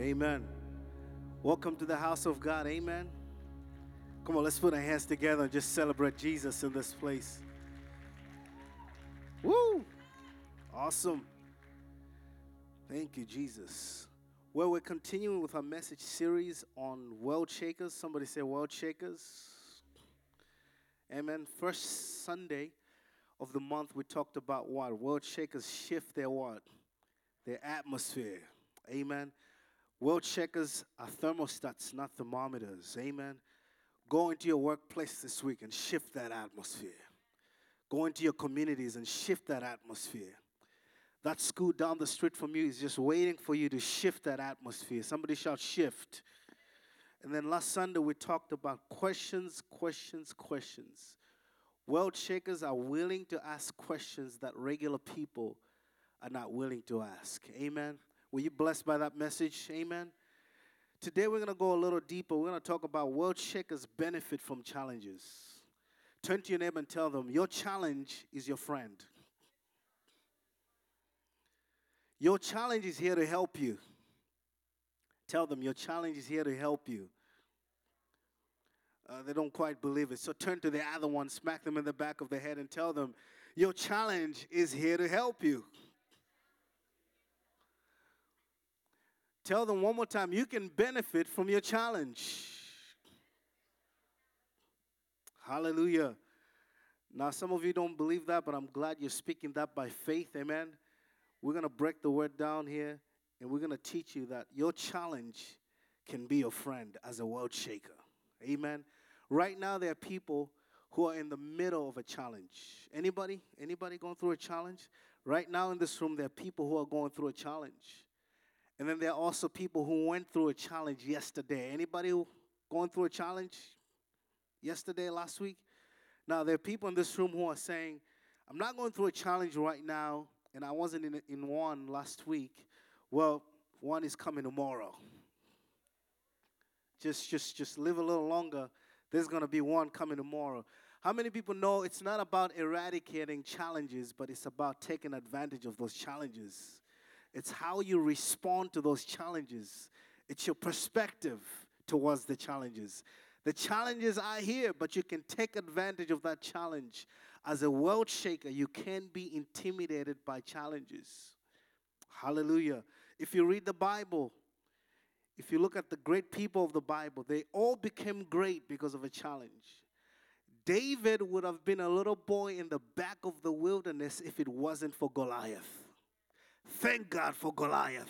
Amen. Welcome to the house of God. Amen. Come on, let's put our hands together and just celebrate Jesus in this place. Woo! Awesome. Thank you, Jesus. Well, we're continuing with our message series on world shakers. Somebody say world shakers. Amen. First Sunday of the month, we talked about what? World shakers shift their what? Their atmosphere. Amen. World shakers are thermostats, not thermometers. Amen. Go into your workplace this week and shift that atmosphere. Go into your communities and shift that atmosphere. That school down the street from you is just waiting for you to shift that atmosphere. Somebody shout shift. And then last Sunday we talked about questions, questions, questions. World shakers are willing to ask questions that regular people are not willing to ask. Amen. Were you blessed by that message? Amen. Today we're going to go a little deeper. We're going to talk about world shakers benefit from challenges. Turn to your neighbor and tell them, Your challenge is your friend. Your challenge is here to help you. Tell them, Your challenge is here to help you. Uh, they don't quite believe it. So turn to the other one, smack them in the back of the head, and tell them, Your challenge is here to help you. Tell them one more time, you can benefit from your challenge. Hallelujah. Now, some of you don't believe that, but I'm glad you're speaking that by faith. Amen. We're going to break the word down here, and we're going to teach you that your challenge can be your friend as a world shaker. Amen. Right now, there are people who are in the middle of a challenge. Anybody? Anybody going through a challenge? Right now in this room, there are people who are going through a challenge. And then there are also people who went through a challenge yesterday. Anybody going through a challenge yesterday, last week? Now, there are people in this room who are saying, I'm not going through a challenge right now, and I wasn't in, in one last week. Well, one is coming tomorrow. Just, just, just live a little longer. There's going to be one coming tomorrow. How many people know it's not about eradicating challenges, but it's about taking advantage of those challenges? It's how you respond to those challenges. It's your perspective towards the challenges. The challenges are here, but you can take advantage of that challenge. As a world shaker, you can be intimidated by challenges. Hallelujah. If you read the Bible, if you look at the great people of the Bible, they all became great because of a challenge. David would have been a little boy in the back of the wilderness if it wasn't for Goliath. Thank God for Goliath.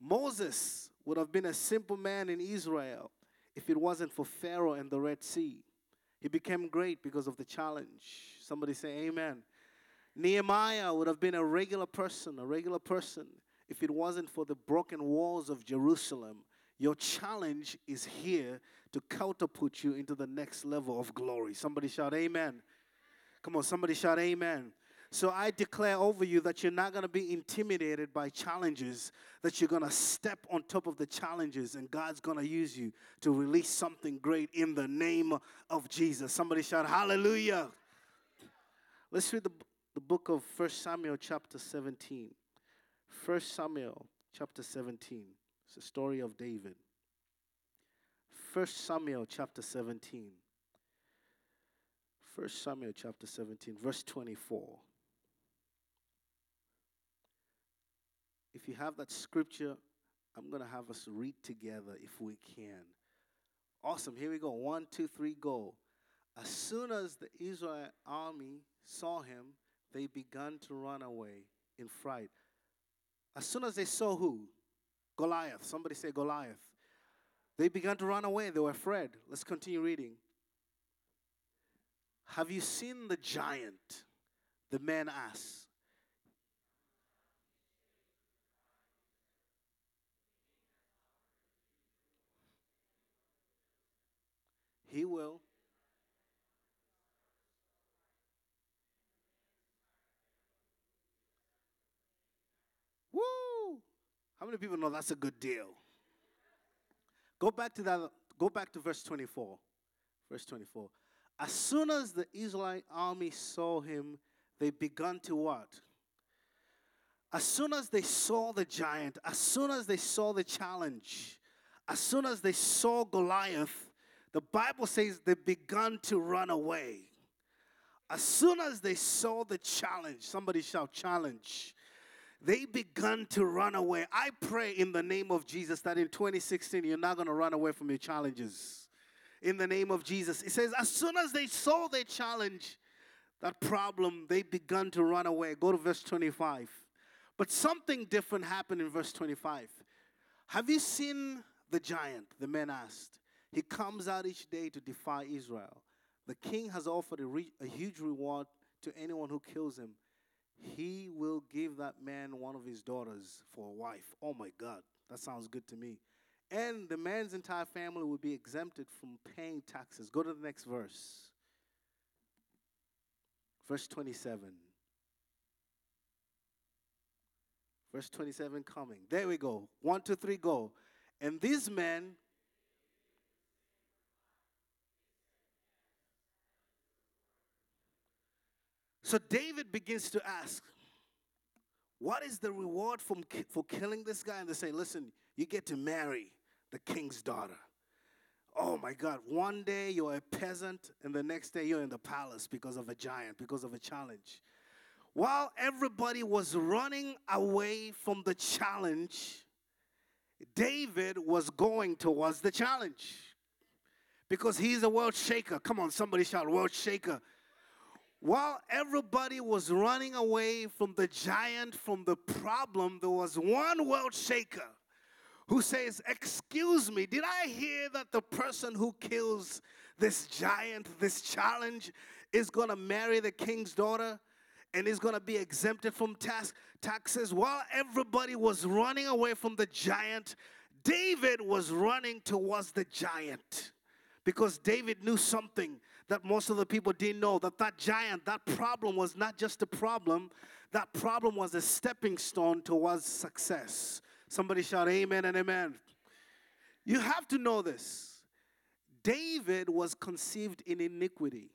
Moses would have been a simple man in Israel if it wasn't for Pharaoh and the Red Sea. He became great because of the challenge. Somebody say, Amen. Nehemiah would have been a regular person, a regular person, if it wasn't for the broken walls of Jerusalem. Your challenge is here to catapult you into the next level of glory. Somebody shout, Amen. Come on, somebody shout, Amen. So I declare over you that you're not going to be intimidated by challenges, that you're going to step on top of the challenges, and God's going to use you to release something great in the name of Jesus. Somebody shout, Hallelujah. Let's read the, the book of 1 Samuel, chapter 17. 1 Samuel, chapter 17. It's the story of David. 1 Samuel, chapter 17. 1 Samuel, chapter 17, verse 24. If you have that scripture, I'm going to have us read together if we can. Awesome. Here we go. One, two, three, go. As soon as the Israel army saw him, they began to run away in fright. As soon as they saw who? Goliath. Somebody say Goliath. They began to run away. They were afraid. Let's continue reading. Have you seen the giant? The man asked. He will. Woo! How many people know that's a good deal? Go back to that. Go back to verse 24. Verse 24. As soon as the Israelite army saw him, they began to what? as soon as they saw the giant, as soon as they saw the challenge, as soon as they saw Goliath, the Bible says they began to run away. As soon as they saw the challenge, somebody shout challenge, they began to run away. I pray in the name of Jesus that in 2016 you're not going to run away from your challenges. In the name of Jesus. It says, as soon as they saw their challenge, that problem, they began to run away. Go to verse 25. But something different happened in verse 25. Have you seen the giant? The men asked. He comes out each day to defy Israel. The king has offered a, re- a huge reward to anyone who kills him. He will give that man one of his daughters for a wife. Oh my God, that sounds good to me. And the man's entire family will be exempted from paying taxes. Go to the next verse. Verse 27. Verse 27 coming. There we go. One, two, three, go. And these men So David begins to ask, What is the reward from, for killing this guy? And they say, Listen, you get to marry the king's daughter. Oh my God, one day you're a peasant, and the next day you're in the palace because of a giant, because of a challenge. While everybody was running away from the challenge, David was going towards the challenge because he's a world shaker. Come on, somebody shout, world shaker. While everybody was running away from the giant, from the problem, there was one world shaker who says, Excuse me, did I hear that the person who kills this giant, this challenge, is going to marry the king's daughter? and is going to be exempted from tax, taxes. While everybody was running away from the giant, David was running towards the giant because David knew something that most of the people didn't know that that giant, that problem was not just a problem, that problem was a stepping stone towards success. Somebody shout amen and amen. You have to know this. David was conceived in iniquity.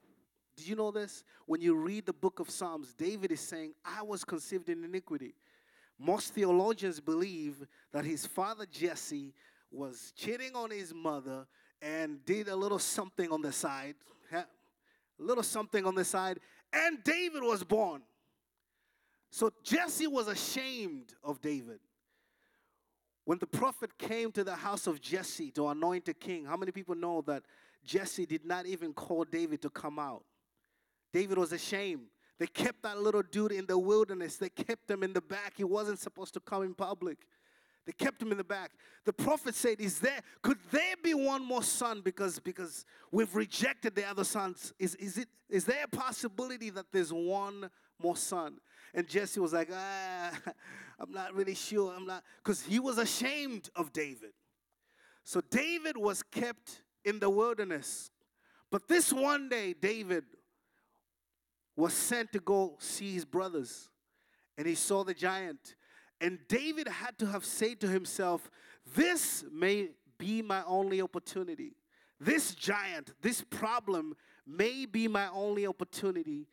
Did you know this? When you read the book of Psalms, David is saying, I was conceived in iniquity. Most theologians believe that his father Jesse was cheating on his mother and did a little something on the side, a little something on the side, and David was born. So Jesse was ashamed of David. When the prophet came to the house of Jesse to anoint a king, how many people know that Jesse did not even call David to come out? David was ashamed. They kept that little dude in the wilderness. They kept him in the back. He wasn't supposed to come in public. They kept him in the back. The prophet said, Is there, could there be one more son? Because, because we've rejected the other sons. Is, is, it, is there a possibility that there's one more son? And Jesse was like, ah, I'm not really sure. I'm not, because he was ashamed of David. So David was kept in the wilderness. But this one day, David was sent to go see his brothers. And he saw the giant. And David had to have said to himself, This may be my only opportunity. This giant, this problem may be my only opportunity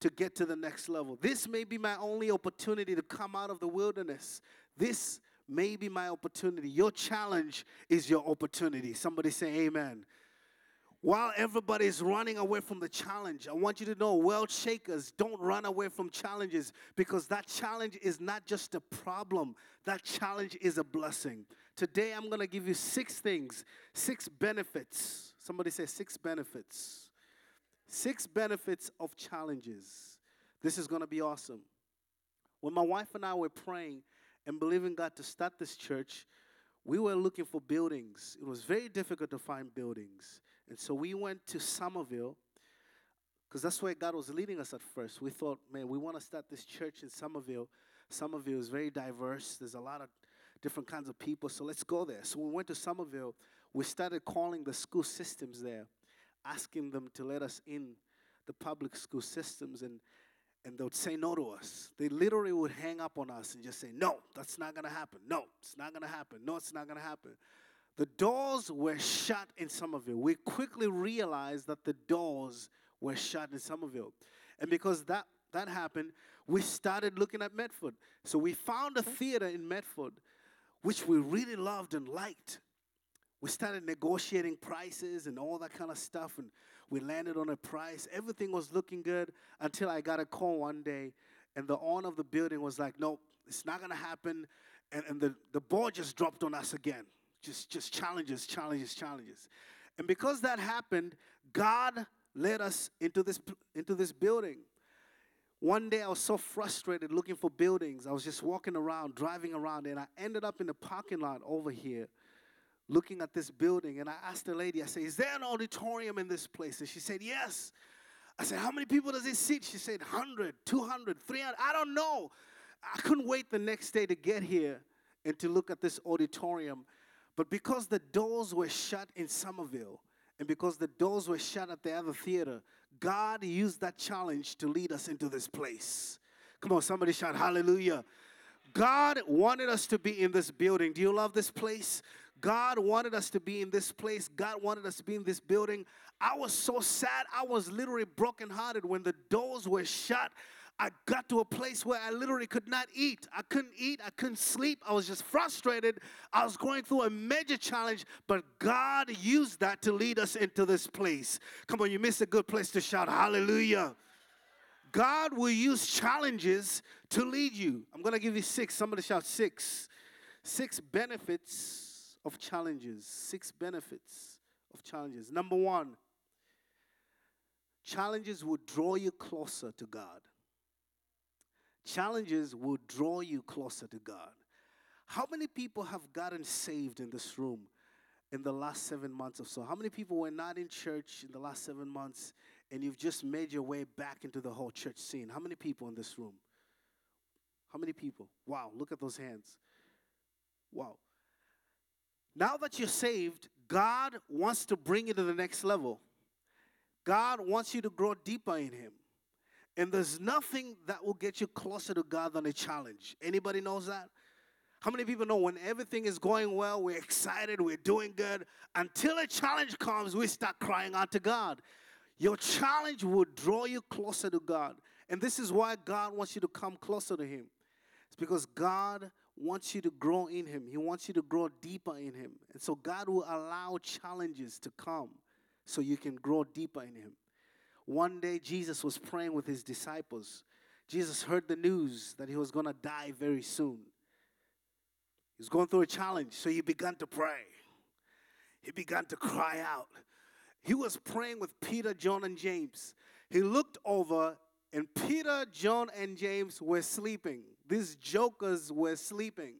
to get to the next level. This may be my only opportunity to come out of the wilderness. This may be my opportunity. Your challenge is your opportunity. Somebody say, Amen. While everybody is running away from the challenge, I want you to know, world shakers, don't run away from challenges because that challenge is not just a problem, that challenge is a blessing. Today, I'm going to give you six things, six benefits. Somebody say six benefits. Six benefits of challenges. This is going to be awesome. When my wife and I were praying and believing God to start this church, we were looking for buildings. It was very difficult to find buildings. And so we went to Somerville because that's where God was leading us at first. We thought, man, we want to start this church in Somerville. Somerville is very diverse, there's a lot of different kinds of people, so let's go there. So we went to Somerville. We started calling the school systems there, asking them to let us in the public school systems, and, and they would say no to us. They literally would hang up on us and just say, no, that's not going to happen. No, it's not going to happen. No, it's not going to happen. The doors were shut in Somerville. We quickly realized that the doors were shut in Somerville. And because that that happened, we started looking at Medford. So we found a theater in Medford, which we really loved and liked. We started negotiating prices and all that kind of stuff, and we landed on a price. Everything was looking good until I got a call one day, and the owner of the building was like, Nope, it's not gonna happen. And, and the, the ball just dropped on us again. Just, just challenges, challenges, challenges. And because that happened, God led us into this, into this building. One day I was so frustrated looking for buildings. I was just walking around, driving around, and I ended up in the parking lot over here looking at this building. And I asked the lady, I said, Is there an auditorium in this place? And she said, Yes. I said, How many people does it seat? She said, 100, 200, 300. I don't know. I couldn't wait the next day to get here and to look at this auditorium. But because the doors were shut in Somerville, and because the doors were shut at the other theater, God used that challenge to lead us into this place. Come on, somebody shout hallelujah. God wanted us to be in this building. Do you love this place? God wanted us to be in this place. God wanted us to be in this building. I was so sad. I was literally brokenhearted when the doors were shut I got to a place where I literally could not eat. I couldn't eat. I couldn't sleep. I was just frustrated. I was going through a major challenge, but God used that to lead us into this place. Come on, you missed a good place to shout hallelujah. God will use challenges to lead you. I'm going to give you six. Somebody shout six. Six benefits of challenges. Six benefits of challenges. Number one, challenges will draw you closer to God. Challenges will draw you closer to God. How many people have gotten saved in this room in the last seven months or so? How many people were not in church in the last seven months and you've just made your way back into the whole church scene? How many people in this room? How many people? Wow, look at those hands. Wow. Now that you're saved, God wants to bring you to the next level. God wants you to grow deeper in Him. And there's nothing that will get you closer to God than a challenge. Anybody knows that? How many people know when everything is going well, we're excited, we're doing good, until a challenge comes, we start crying out to God. Your challenge will draw you closer to God. And this is why God wants you to come closer to Him. It's because God wants you to grow in Him, He wants you to grow deeper in Him. And so God will allow challenges to come so you can grow deeper in Him. One day, Jesus was praying with his disciples. Jesus heard the news that he was going to die very soon. He was going through a challenge, so he began to pray. He began to cry out. He was praying with Peter, John, and James. He looked over, and Peter, John, and James were sleeping. These jokers were sleeping.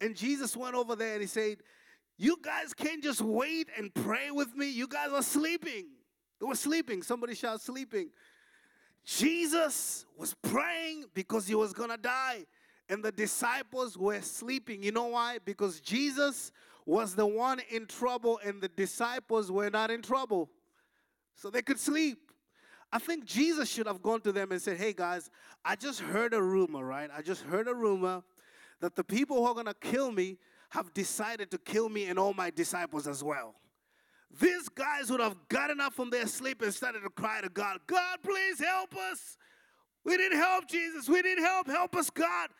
And Jesus went over there and he said, You guys can't just wait and pray with me. You guys are sleeping. They were sleeping. Somebody shout, sleeping. Jesus was praying because he was going to die. And the disciples were sleeping. You know why? Because Jesus was the one in trouble and the disciples were not in trouble. So they could sleep. I think Jesus should have gone to them and said, Hey guys, I just heard a rumor, right? I just heard a rumor that the people who are going to kill me have decided to kill me and all my disciples as well. These guys would have gotten up from their sleep and started to cry to God, God, please help us. We need help, Jesus. We need help. Help us, God.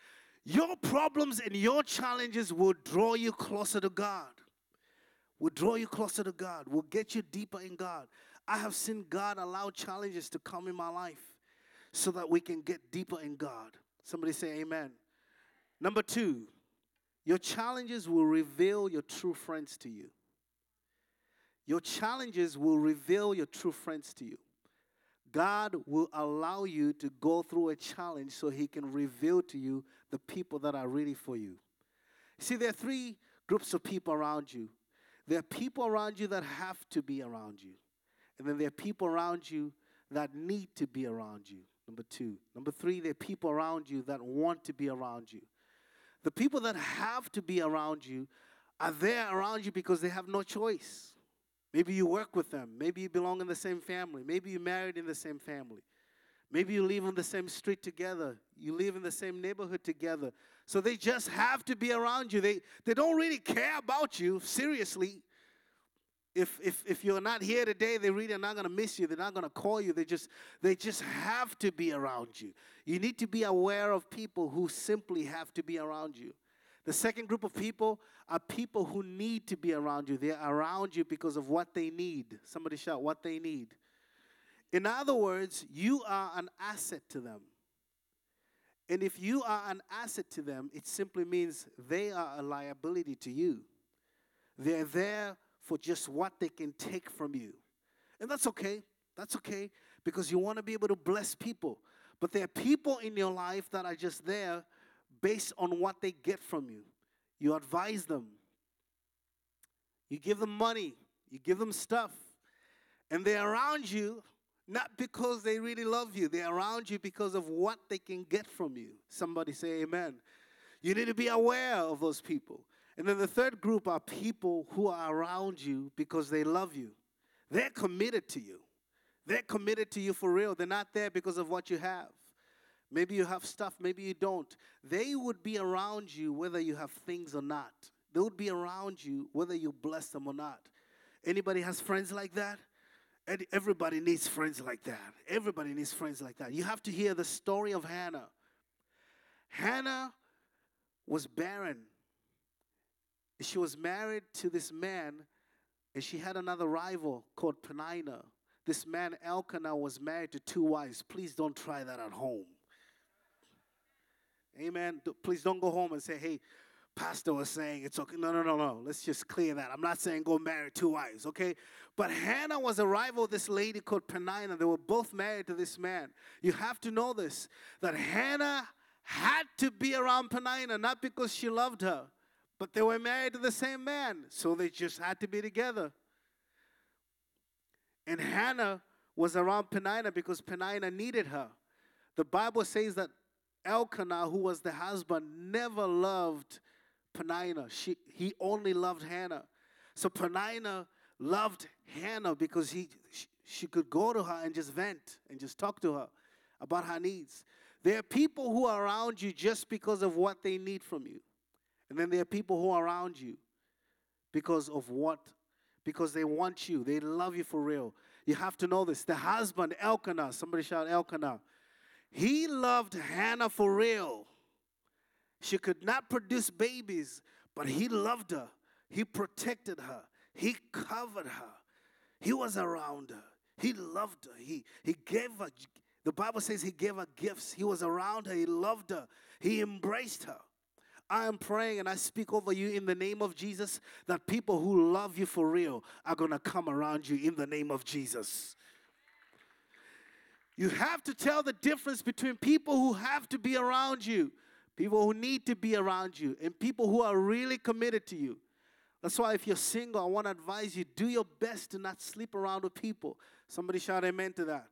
Your problems and your challenges will draw you closer to God. Will draw you closer to God. Will get you deeper in God. I have seen God allow challenges to come in my life so that we can get deeper in God. Somebody say amen. Number two, your challenges will reveal your true friends to you. Your challenges will reveal your true friends to you. God will allow you to go through a challenge so He can reveal to you the people that are really for you. See, there are three groups of people around you. There are people around you that have to be around you. And then there are people around you that need to be around you. Number two. Number three, there are people around you that want to be around you. The people that have to be around you are there around you because they have no choice. Maybe you work with them. Maybe you belong in the same family. Maybe you married in the same family. Maybe you live on the same street together. You live in the same neighborhood together. So they just have to be around you. They, they don't really care about you, seriously. if, if, if you're not here today, they really are not going to miss you. They're not going to call you. They just, they just have to be around you. You need to be aware of people who simply have to be around you. The second group of people are people who need to be around you. They're around you because of what they need. Somebody shout, what they need. In other words, you are an asset to them. And if you are an asset to them, it simply means they are a liability to you. They're there for just what they can take from you. And that's okay. That's okay because you want to be able to bless people. But there are people in your life that are just there based on what they get from you. You advise them, you give them money, you give them stuff, and they're around you not because they really love you, they're around you because of what they can get from you. Somebody say, Amen. You need to be aware of those people. And then the third group are people who are around you because they love you. They're committed to you. They're committed to you for real. They're not there because of what you have. Maybe you have stuff, maybe you don't. They would be around you whether you have things or not. They would be around you whether you bless them or not. Anybody has friends like that? Everybody needs friends like that. Everybody needs friends like that. You have to hear the story of Hannah. Hannah was barren she was married to this man, and she had another rival called Penina. This man, Elkanah, was married to two wives. Please don't try that at home. Amen. Please don't go home and say, hey, pastor was saying it's okay. No, no, no, no. Let's just clear that. I'm not saying go marry two wives, okay? But Hannah was a rival of this lady called Penina. They were both married to this man. You have to know this that Hannah had to be around Penina, not because she loved her, but they were married to the same man, so they just had to be together. And Hannah was around Penina because Penina needed her. The Bible says that Elkanah, who was the husband, never loved Penina. She, he only loved Hannah. So Penina loved Hannah because he, she, she could go to her and just vent and just talk to her about her needs. There are people who are around you just because of what they need from you. And then there are people who are around you because of what? Because they want you. They love you for real. You have to know this. The husband, Elkanah, somebody shout Elkanah. He loved Hannah for real. She could not produce babies, but he loved her. He protected her. He covered her. He was around her. He loved her. He, he gave her, the Bible says he gave her gifts. He was around her. He loved her. He embraced her. I am praying and I speak over you in the name of Jesus that people who love you for real are going to come around you in the name of Jesus. You have to tell the difference between people who have to be around you, people who need to be around you, and people who are really committed to you. That's why if you're single, I want to advise you do your best to not sleep around with people. Somebody shout amen to that.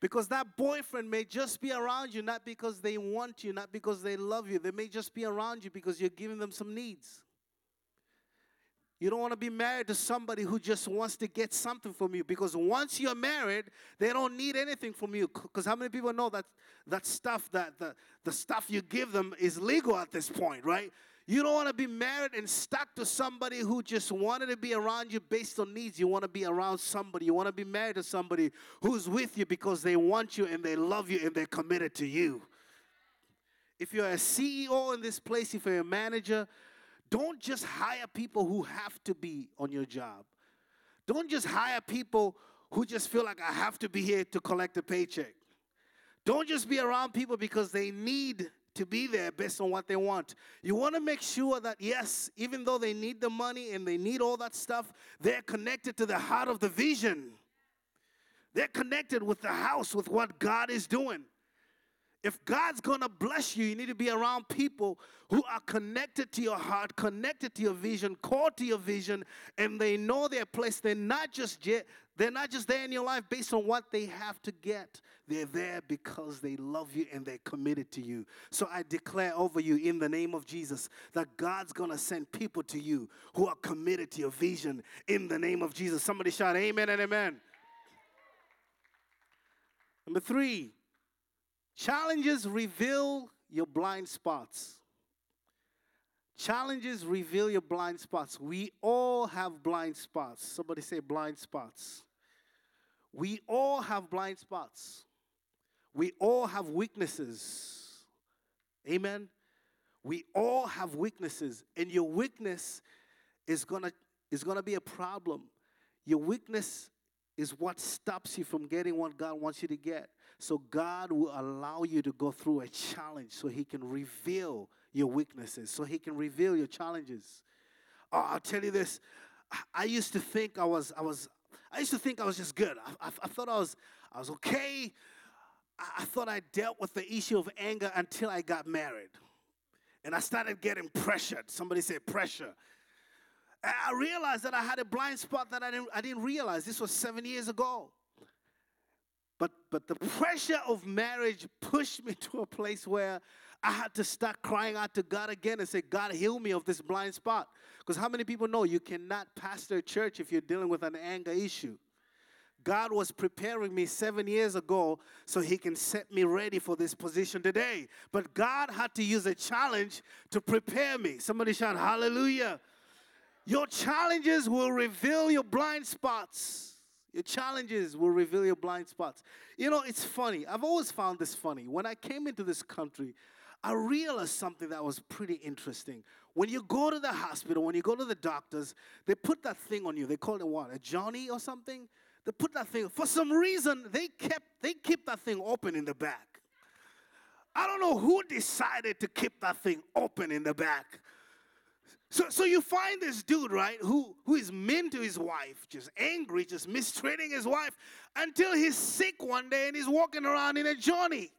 Because that boyfriend may just be around you not because they want you, not because they love you. They may just be around you because you're giving them some needs. You don't want to be married to somebody who just wants to get something from you because once you're married, they don't need anything from you. Because how many people know that that stuff that the, the stuff you give them is legal at this point, right? You don't want to be married and stuck to somebody who just wanted to be around you based on needs. You want to be around somebody. You want to be married to somebody who's with you because they want you and they love you and they're committed to you. If you're a CEO in this place, if you're a manager, don't just hire people who have to be on your job. Don't just hire people who just feel like I have to be here to collect a paycheck. Don't just be around people because they need to be there based on what they want. You want to make sure that, yes, even though they need the money and they need all that stuff, they're connected to the heart of the vision. They're connected with the house, with what God is doing. If God's going to bless you, you need to be around people who are connected to your heart, connected to your vision, called to your vision, and they know their place. They're not just yet, they're not just there in your life based on what they have to get. They're there because they love you and they're committed to you. So I declare over you in the name of Jesus that God's going to send people to you who are committed to your vision in the name of Jesus. Somebody shout amen and amen. Number 3, Challenges reveal your blind spots. Challenges reveal your blind spots. We all have blind spots. Somebody say blind spots. We all have blind spots. We all have weaknesses. Amen. We all have weaknesses, and your weakness is gonna is gonna be a problem. Your weakness is what stops you from getting what God wants you to get. So God will allow you to go through a challenge so He can reveal your weaknesses, so He can reveal your challenges. Oh, I'll tell you this. I used to think I was, I was, I used to think I was just good. I, I, I thought I was, I was okay. I, I thought I dealt with the issue of anger until I got married, and I started getting pressured. Somebody said pressure. I realized that I had a blind spot that I didn't, I didn't realize. This was seven years ago. But, but the pressure of marriage pushed me to a place where I had to start crying out to God again and say, God, heal me of this blind spot. Because how many people know you cannot pastor a church if you're dealing with an anger issue? God was preparing me seven years ago so He can set me ready for this position today. But God had to use a challenge to prepare me. Somebody shout, Hallelujah. Your challenges will reveal your blind spots. Your challenges will reveal your blind spots. You know, it's funny. I've always found this funny. When I came into this country, I realized something that was pretty interesting. When you go to the hospital, when you go to the doctors, they put that thing on you. They call it what? A Johnny or something? They put that thing. For some reason, they kept they keep that thing open in the back. I don't know who decided to keep that thing open in the back. So, so you find this dude, right, who, who is mean to his wife, just angry, just mistreating his wife, until he's sick one day and he's walking around in a Johnny.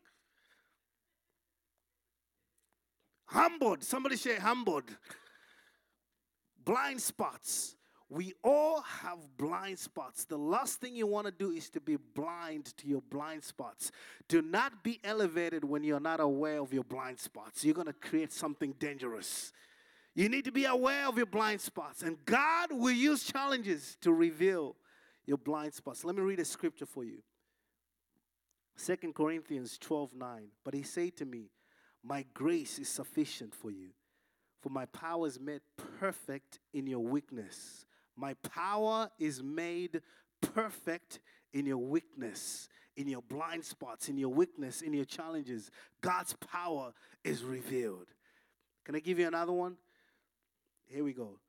Humbled. Somebody say humbled. Blind spots. We all have blind spots. The last thing you want to do is to be blind to your blind spots. Do not be elevated when you're not aware of your blind spots. You're going to create something dangerous. You need to be aware of your blind spots, and God will use challenges to reveal your blind spots. Let me read a scripture for you. Second Corinthians 12 9. But he said to me, my grace is sufficient for you, for my power is made perfect in your weakness. My power is made perfect in your weakness, in your blind spots, in your weakness, in your challenges. God's power is revealed. Can I give you another one? Here we go.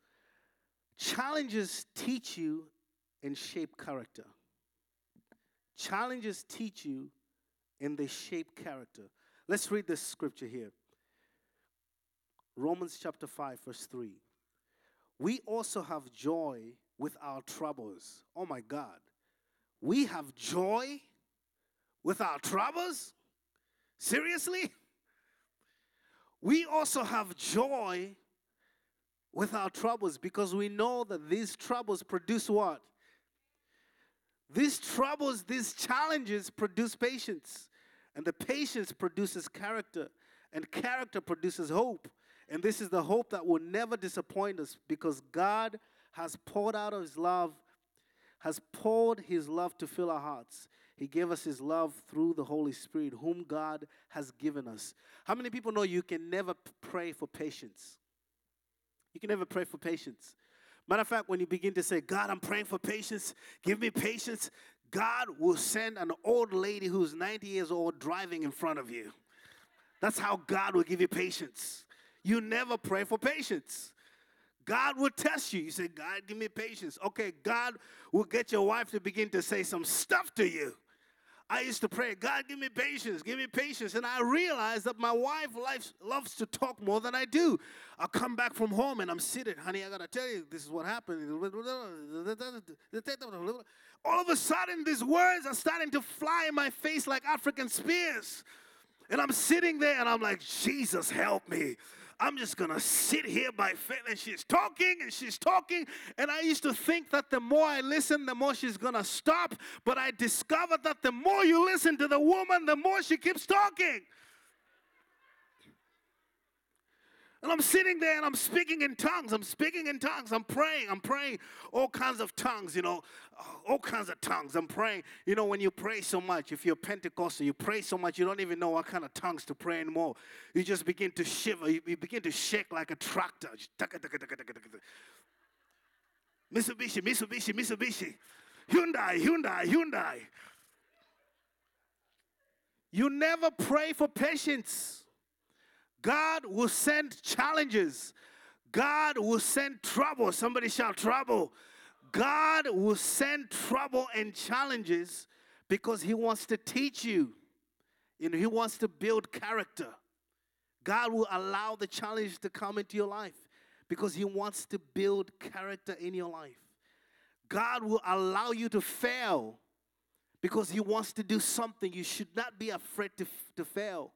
Challenges teach you and shape character. Challenges teach you and they shape character. Let's read this scripture here. Romans chapter 5, verse 3. We also have joy with our troubles. Oh my God. We have joy with our troubles? Seriously? We also have joy with our troubles because we know that these troubles produce what? These troubles, these challenges produce patience. And the patience produces character, and character produces hope. And this is the hope that will never disappoint us because God has poured out of his love, has poured his love to fill our hearts. He gave us his love through the Holy Spirit, whom God has given us. How many people know you can never pray for patience? You can never pray for patience. Matter of fact, when you begin to say, God, I'm praying for patience, give me patience, God will send an old lady who's 90 years old driving in front of you. That's how God will give you patience. You never pray for patience. God will test you. You say, God, give me patience. Okay, God will get your wife to begin to say some stuff to you. I used to pray, God, give me patience, give me patience. And I realized that my wife loves to talk more than I do. I'll come back from home and I'm sitting, honey, I gotta tell you, this is what happened. All of a sudden, these words are starting to fly in my face like African spears. And I'm sitting there and I'm like, Jesus, help me. I'm just gonna sit here by faith. And she's talking and she's talking. And I used to think that the more I listen, the more she's gonna stop. But I discovered that the more you listen to the woman, the more she keeps talking. And I'm sitting there and I'm speaking in tongues. I'm speaking in tongues. I'm praying. I'm praying all kinds of tongues, you know, all kinds of tongues. I'm praying. You know, when you pray so much, if you're Pentecostal, you pray so much, you don't even know what kind of tongues to pray anymore. You just begin to shiver. You, you begin to shake like a tractor. Mitsubishi, Mitsubishi, Mitsubishi. Hyundai, Hyundai, Hyundai. You never pray for patience. God will send challenges. God will send trouble. Somebody shout trouble. God will send trouble and challenges because He wants to teach you. You know, He wants to build character. God will allow the challenge to come into your life because He wants to build character in your life. God will allow you to fail because He wants to do something. You should not be afraid to, to fail.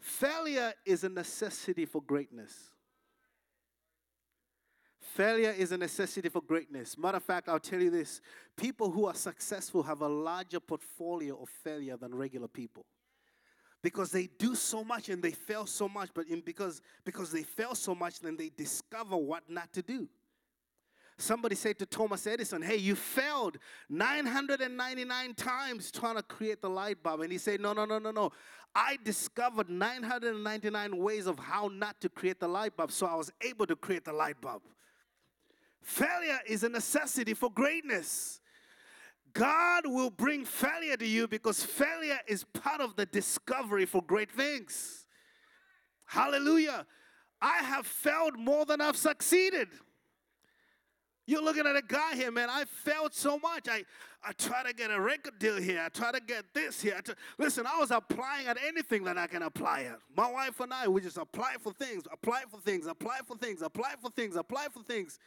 Failure is a necessity for greatness. Failure is a necessity for greatness. Matter of fact, I'll tell you this people who are successful have a larger portfolio of failure than regular people because they do so much and they fail so much but in, because because they fail so much then they discover what not to do somebody said to thomas edison hey you failed 999 times trying to create the light bulb and he said no no no no no I discovered 999 ways of how not to create the light bulb, so I was able to create the light bulb. Failure is a necessity for greatness. God will bring failure to you because failure is part of the discovery for great things. Hallelujah. I have failed more than I've succeeded. You're looking at a guy here, man. I failed so much. I, I try to get a record deal here. I try to get this here. I Try, listen, I was applying at anything that I can apply at. My wife and I, we just apply for things, apply for things, apply for things, apply for things, apply for things.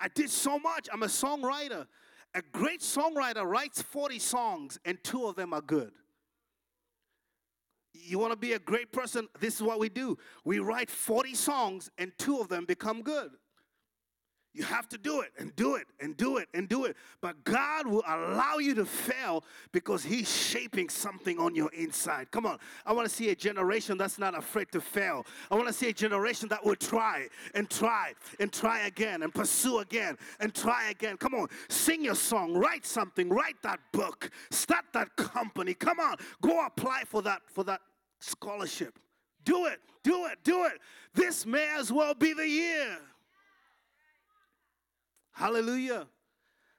I did so much. I'm a songwriter. A great songwriter writes 40 songs, and two of them are good. You want to be a great person? This is what we do. We write 40 songs, and two of them become good. You have to do it and do it and do it and do it. But God will allow you to fail because He's shaping something on your inside. Come on. I want to see a generation that's not afraid to fail. I want to see a generation that will try and try and try again and pursue again and try again. Come on. Sing your song, write something, write that book, start that company. Come on. Go apply for that for that scholarship. Do it. Do it. Do it. This may as well be the year. Hallelujah.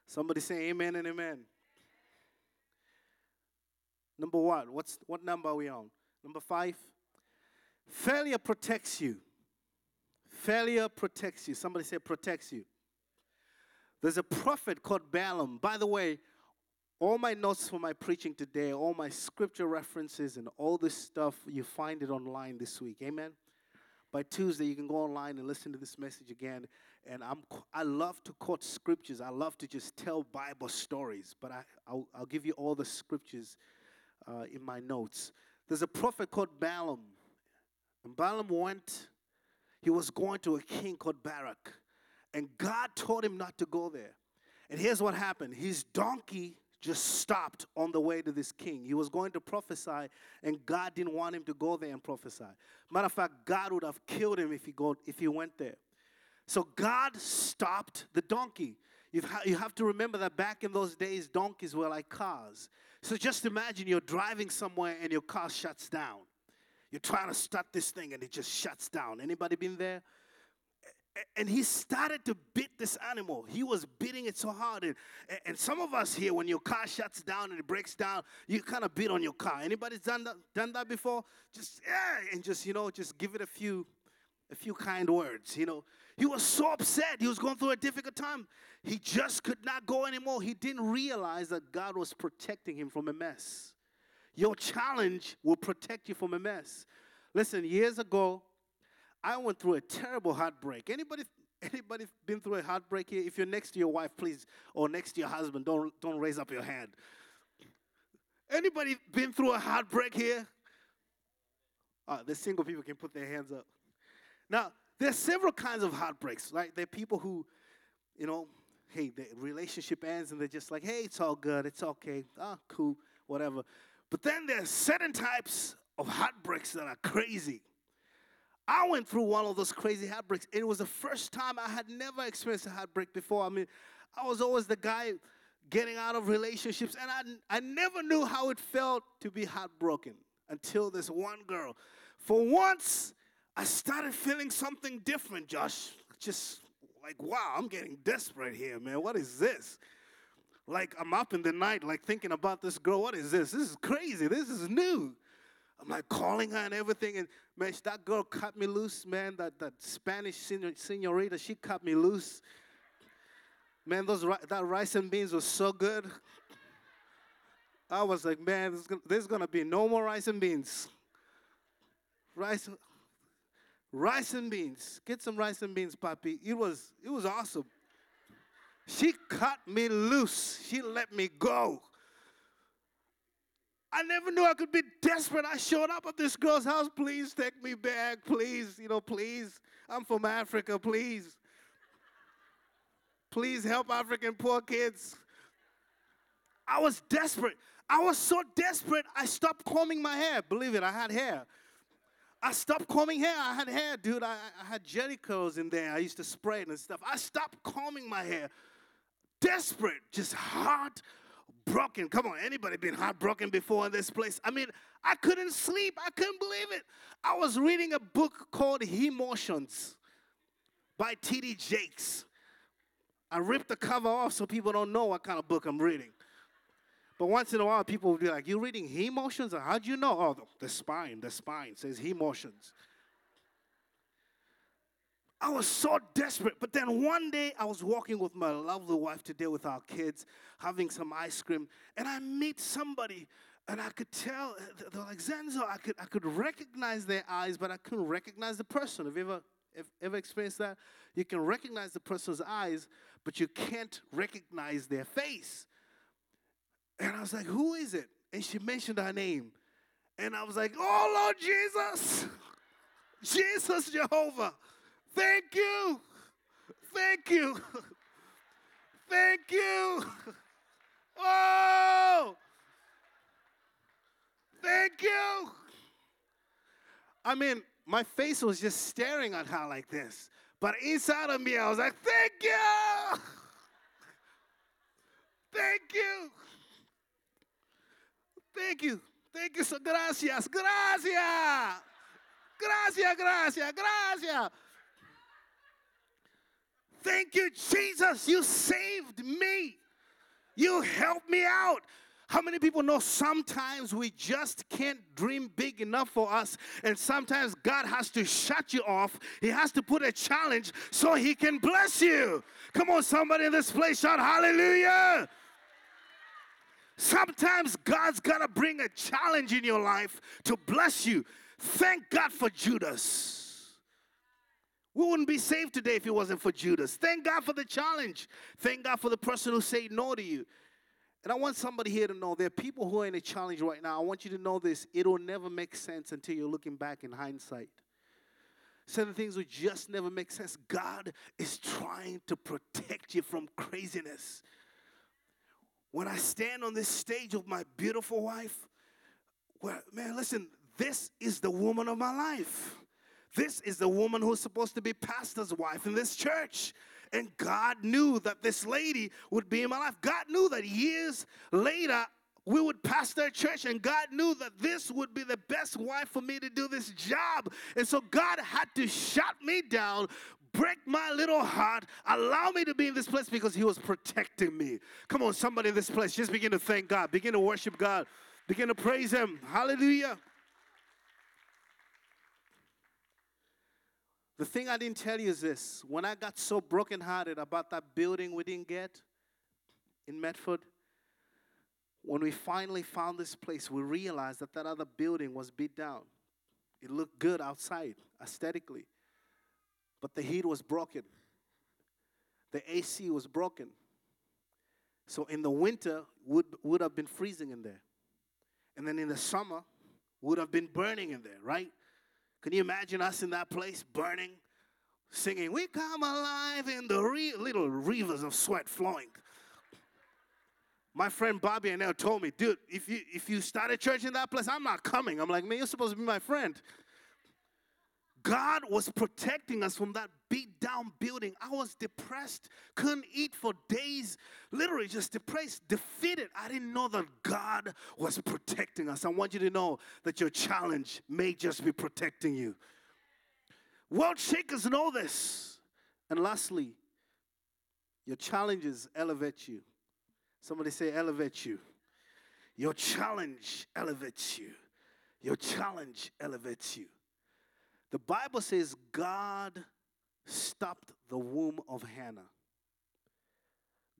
Somebody say amen and amen. Number one, what's what number are we on? Number five. Failure protects you. Failure protects you. Somebody say protects you. There's a prophet called Balaam. By the way, all my notes for my preaching today, all my scripture references, and all this stuff, you find it online this week. Amen. By Tuesday, you can go online and listen to this message again and I'm I love to quote scriptures. I love to just tell Bible stories, but I I'll, I'll give you all the scriptures uh, in my notes. There's a prophet called Balaam, and Balaam went. He was going to a king called Barak, and God told him not to go there. And here's what happened: his donkey just stopped on the way to this king. He was going to prophesy, and God didn't want him to go there and prophesy. Matter of fact, God would have killed him if he go if he went there. So God stopped the donkey. Ha- you have to remember that back in those days, donkeys were like cars. So just imagine you're driving somewhere and your car shuts down. You're trying to start this thing and it just shuts down. Anybody been there? And he started to beat this animal. He was beating it so hard. And, and some of us here, when your car shuts down and it breaks down, you kind of beat on your car. Anybody's done that, done that before? Just, yeah, and just, you know, just give it a few, a few kind words, you know. He was so upset. He was going through a difficult time. He just could not go anymore. He didn't realize that God was protecting him from a mess. Your challenge will protect you from a mess. Listen, years ago, I went through a terrible heartbreak. Anybody anybody been through a heartbreak here? If you're next to your wife, please, or next to your husband, don't don't raise up your hand. Anybody been through a heartbreak here? Uh, the single people can put their hands up. Now, there's several kinds of heartbreaks, right? There are people who, you know, hey, the relationship ends and they're just like, hey, it's all good, it's okay, ah, cool, whatever. But then there's certain types of heartbreaks that are crazy. I went through one of those crazy heartbreaks. It was the first time I had never experienced a heartbreak before. I mean, I was always the guy getting out of relationships, and I, I never knew how it felt to be heartbroken until this one girl. For once, I started feeling something different, Josh. Just like, wow, I'm getting desperate here, man. What is this? Like, I'm up in the night, like thinking about this girl. What is this? This is crazy. This is new. I'm like calling her and everything. And man, that girl cut me loose, man. That, that Spanish senorita, she cut me loose. Man, those that rice and beans was so good. I was like, man, there's gonna be no more rice and beans. Rice, rice and beans. Get some rice and beans, Papi. It was, it was awesome. She cut me loose. She let me go. I never knew I could be desperate. I showed up at this girl's house. Please take me back. Please, you know, please. I'm from Africa. Please. Please help African poor kids. I was desperate. I was so desperate, I stopped combing my hair. Believe it, I had hair. I stopped combing hair. I had hair, dude. I, I had curls in there. I used to spray it and stuff. I stopped combing my hair. Desperate, just heartbroken. Come on, anybody been heartbroken before in this place? I mean, I couldn't sleep. I couldn't believe it. I was reading a book called Emotions by T.D. Jakes. I ripped the cover off so people don't know what kind of book I'm reading. But once in a while, people will be like, You're reading emotions? How do you know?" Oh, the, spine, the spine says emotions. I was so desperate. But then one day I was walking with my lovely wife today with our kids, having some ice cream, and I meet somebody, and I could tell uh, they're like Zenzo. I could I could recognize their eyes, but I couldn't recognize the person. Have you ever ever experienced that? You can recognize the person's eyes, but you can't recognize their face. And I was like, Who is it? And she mentioned her name. And I was like, Oh, Lord Jesus, Jesus Jehovah, thank you, thank you, thank you. Oh, thank you. I mean, my face was just staring at her like this. But inside of me, I was like, thank you. Thank you. Thank you. Thank you so gracias. Gracias. Gracias, gracias, gracias. Thank you, Jesus. You saved me. You helped me out. How many people know sometimes we just can't dream big enough for us, and sometimes God has to shut you off? He has to put a challenge so He can bless you. Come on, somebody in this place, shout hallelujah. Sometimes God's got to bring a challenge in your life to bless you. Thank God for Judas. We wouldn't be saved today if it wasn't for Judas. Thank God for the challenge. Thank God for the person who said no to you. And I want somebody here to know there are people who are in a challenge right now. I want you to know this it'll never make sense until you're looking back in hindsight. Certain things will just never make sense. God is trying to protect you from craziness. When I stand on this stage with my beautiful wife, well, man, listen, this is the woman of my life. This is the woman who's supposed to be pastor's wife in this church. And God knew that this lady would be in my life. God knew that years later we would pastor a church, and God knew that this would be the best wife for me to do this job. And so God had to shut me down, break my little heart, allow me to be in this place because He was protecting me. Come on, somebody in this place, just begin to thank God, begin to worship God, begin to praise Him. Hallelujah. The thing I didn't tell you is this when I got so brokenhearted about that building we didn't get in Medford, when we finally found this place, we realized that that other building was beat down. It looked good outside, aesthetically. But the heat was broken. The AC was broken. So in the winter, would would have been freezing in there. And then in the summer, would have been burning in there, right? Can you imagine us in that place burning, singing, We come alive in the re- little rivers of sweat flowing? My friend Bobby and now told me, dude, if you if you start a church in that place, I'm not coming. I'm like, man, you're supposed to be my friend. God was protecting us from that beat down building. I was depressed, couldn't eat for days, literally just depressed, defeated. I didn't know that God was protecting us. I want you to know that your challenge may just be protecting you. World shakers know this. And lastly, your challenges elevate you. Somebody say, elevate you. Your challenge elevates you. Your challenge elevates you. The Bible says God stopped the womb of Hannah.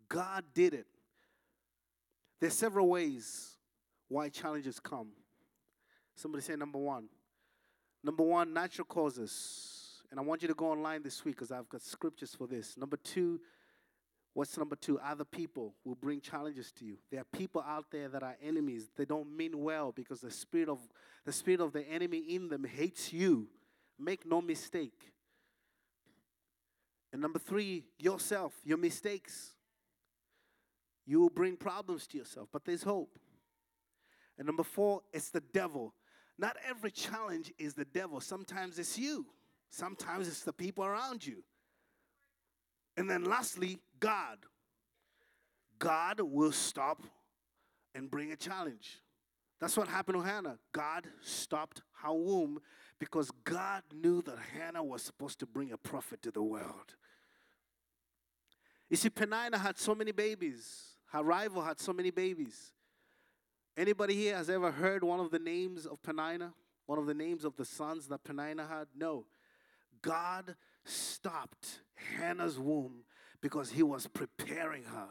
God did it. There's several ways why challenges come. Somebody say number one. Number one, natural causes. And I want you to go online this week because I've got scriptures for this. Number two, what's number two? Other people will bring challenges to you. There are people out there that are enemies. They don't mean well because the spirit of the spirit of the enemy in them hates you. Make no mistake. And number three, yourself, your mistakes. You will bring problems to yourself, but there's hope. And number four, it's the devil. Not every challenge is the devil. Sometimes it's you, sometimes it's the people around you. And then lastly, God. God will stop and bring a challenge. That's what happened to Hannah. God stopped her womb because God knew that Hannah was supposed to bring a prophet to the world. You see, Penina had so many babies. Her rival had so many babies. Anybody here has ever heard one of the names of Penina? One of the names of the sons that Penina had? No. God stopped Hannah's womb because he was preparing her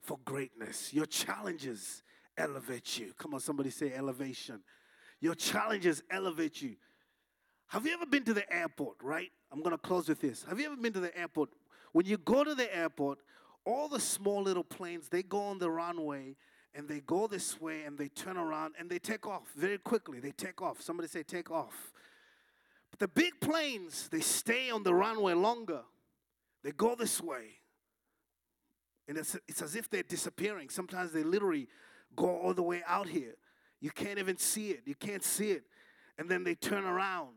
for greatness. Your challenges elevate you. Come on, somebody say elevation. Your challenges elevate you. Have you ever been to the airport, right? I'm going to close with this. Have you ever been to the airport? When you go to the airport, all the small little planes, they go on the runway and they go this way and they turn around and they take off very quickly. They take off. Somebody say, take off. But the big planes, they stay on the runway longer. They go this way. And it's, it's as if they're disappearing. Sometimes they literally go all the way out here. You can't even see it. You can't see it. And then they turn around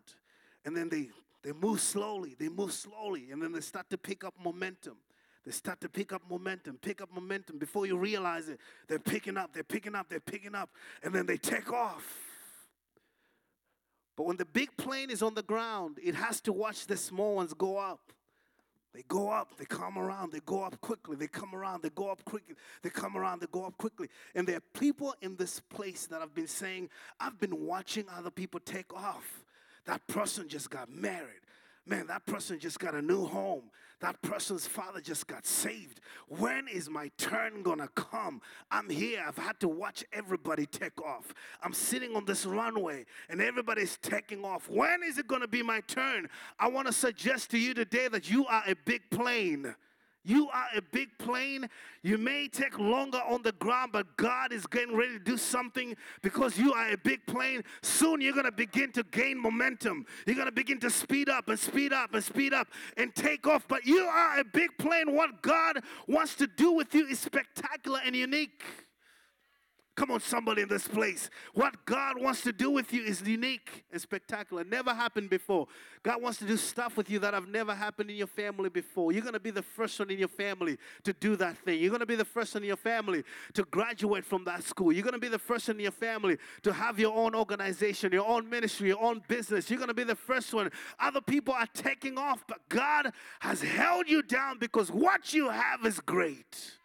and then they, they move slowly, they move slowly, and then they start to pick up momentum. They start to pick up momentum, pick up momentum. Before you realize it, they're picking up, they're picking up, they're picking up, and then they take off. But when the big plane is on the ground, it has to watch the small ones go up. They go up, they come around, they go up quickly, they come around, they go up quickly, they come around, they go up quickly. And there are people in this place that have been saying, I've been watching other people take off. That person just got married. Man, that person just got a new home. That person's father just got saved. When is my turn gonna come? I'm here. I've had to watch everybody take off. I'm sitting on this runway and everybody's taking off. When is it gonna be my turn? I wanna suggest to you today that you are a big plane. You are a big plane. You may take longer on the ground, but God is getting ready to do something because you are a big plane. Soon you're going to begin to gain momentum. You're going to begin to speed up and speed up and speed up and take off. But you are a big plane. What God wants to do with you is spectacular and unique. Come on, somebody in this place. What God wants to do with you is unique and spectacular. Never happened before. God wants to do stuff with you that have never happened in your family before. You're going to be the first one in your family to do that thing. You're going to be the first one in your family to graduate from that school. You're going to be the first one in your family to have your own organization, your own ministry, your own business. You're going to be the first one. Other people are taking off, but God has held you down because what you have is great.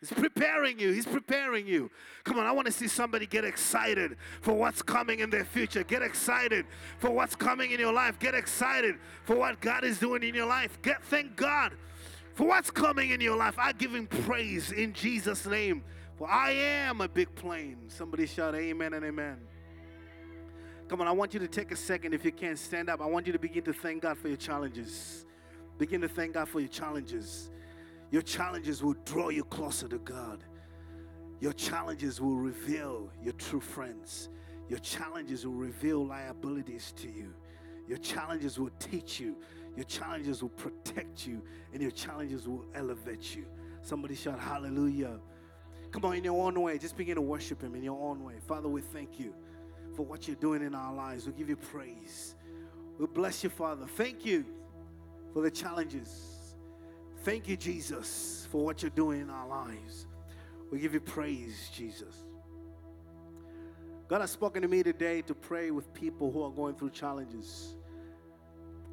He's preparing you. He's preparing you. Come on, I want to see somebody get excited for what's coming in their future. Get excited for what's coming in your life. Get excited for what God is doing in your life. Get thank God for what's coming in your life. I give him praise in Jesus' name. For I am a big plane. Somebody shout amen and amen. Come on, I want you to take a second if you can't stand up. I want you to begin to thank God for your challenges. Begin to thank God for your challenges. Your challenges will draw you closer to God. Your challenges will reveal your true friends. Your challenges will reveal liabilities to you. Your challenges will teach you. Your challenges will protect you. And your challenges will elevate you. Somebody shout hallelujah. Come on, in your own way, just begin to worship Him in your own way. Father, we thank you for what you're doing in our lives. We give you praise. We bless you, Father. Thank you for the challenges. Thank you, Jesus, for what you're doing in our lives. We give you praise, Jesus. God has spoken to me today to pray with people who are going through challenges.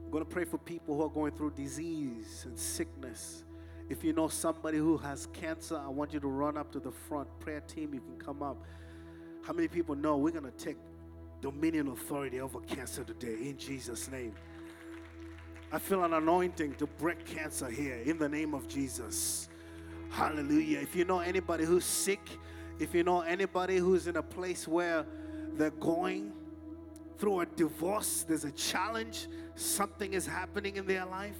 I'm going to pray for people who are going through disease and sickness. If you know somebody who has cancer, I want you to run up to the front. Prayer team, you can come up. How many people know we're going to take dominion authority over cancer today in Jesus' name? I feel an anointing to break cancer here in the name of Jesus. Hallelujah. If you know anybody who's sick, if you know anybody who's in a place where they're going through a divorce, there's a challenge, something is happening in their life,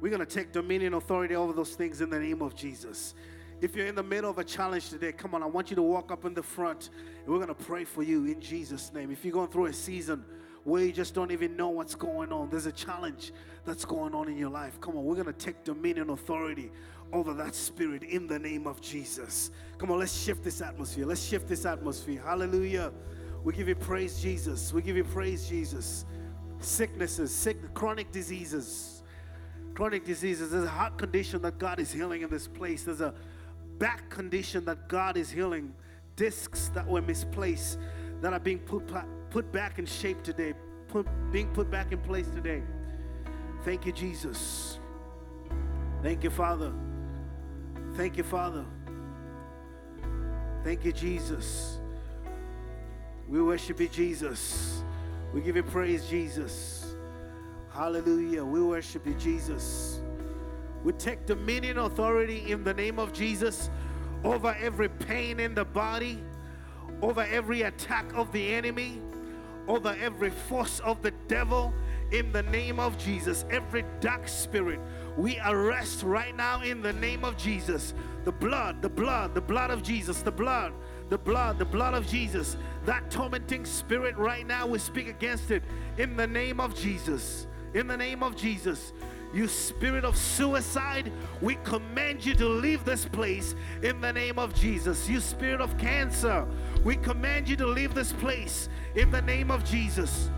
we're going to take dominion authority over those things in the name of Jesus. If you're in the middle of a challenge today, come on, I want you to walk up in the front and we're going to pray for you in Jesus' name. If you're going through a season where you just don't even know what's going on, there's a challenge that's going on in your life. Come on, we're going to take dominion authority over that spirit in the name of Jesus. Come on, let's shift this atmosphere. Let's shift this atmosphere. Hallelujah. We give you praise, Jesus. We give you praise, Jesus. Sicknesses, sick, chronic diseases, chronic diseases. There's a heart condition that God is healing in this place. There's a back condition that God is healing, discs that were misplaced that are being put, put back in shape today, put, being put back in place today. Thank you, Jesus. Thank you, Father. Thank you, Father. Thank you, Jesus. We worship you, Jesus. We give you praise, Jesus. Hallelujah. We worship you, Jesus. We take dominion authority in the name of Jesus over every pain in the body, over every attack of the enemy, over every force of the devil in the name of Jesus. Every dark spirit, we arrest right now in the name of Jesus. The blood, the blood, the blood of Jesus, the blood, the blood, the blood of Jesus. That tormenting spirit right now, we speak against it in the name of Jesus. In the name of Jesus. You spirit of suicide, we command you to leave this place in the name of Jesus. You spirit of cancer, we command you to leave this place in the name of Jesus.